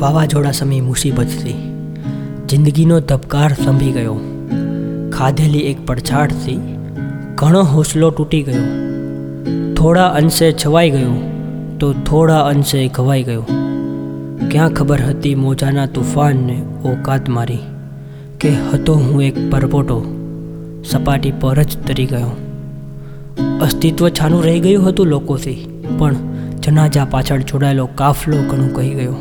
વાવાઝોડા સમય મુસીબતથી જિંદગીનો ધબકાર સંભી ગયો. ખાધેલી એક પડછાડથી ઘણો હોસલો તૂટી ગયો. થોડા અંશે છવાઈ ગયો તો થોડા અંશે ઘવાઈ ગયો. ક્યાં ખબર હતી મોજાના તુફાનને ઓકાત મારી કે હતો હું એક પરપોટો સપાટી પર જ તરી ગયો. અસ્તિત્વ છાનું રહી ગયું હતું લોકોથી, પણ જનાજા પાછળ જોડાયેલો કાફલો ઘણું કહી ગયો.